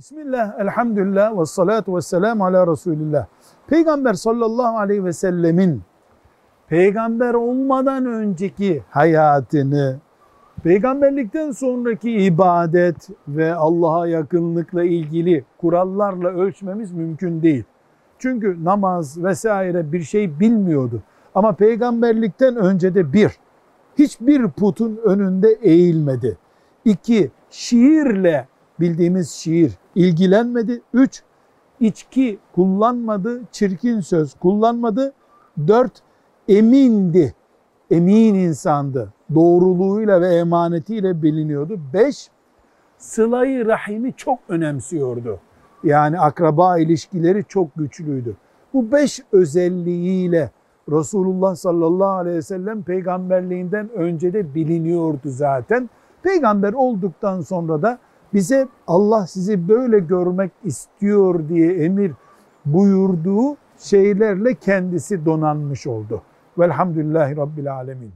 Bismillah, elhamdülillah ve salatu ve selamu ala Resulillah. Peygamber sallallahu aleyhi ve sellemin peygamber olmadan önceki hayatını, peygamberlikten sonraki ibadet ve Allah'a yakınlıkla ilgili kurallarla ölçmemiz mümkün değil. Çünkü namaz vesaire bir şey bilmiyordu. Ama peygamberlikten önce de bir, hiçbir putun önünde eğilmedi. İki, şiirle bildiğimiz şiir ilgilenmedi. Üç, içki kullanmadı, çirkin söz kullanmadı. Dört, emindi, emin insandı. Doğruluğuyla ve emanetiyle biliniyordu. Beş, sılayı rahimi çok önemsiyordu. Yani akraba ilişkileri çok güçlüydü. Bu beş özelliğiyle Resulullah sallallahu aleyhi ve sellem peygamberliğinden önce de biliniyordu zaten. Peygamber olduktan sonra da bize Allah sizi böyle görmek istiyor diye emir buyurduğu şeylerle kendisi donanmış oldu. Velhamdülillahi Rabbil Alemin.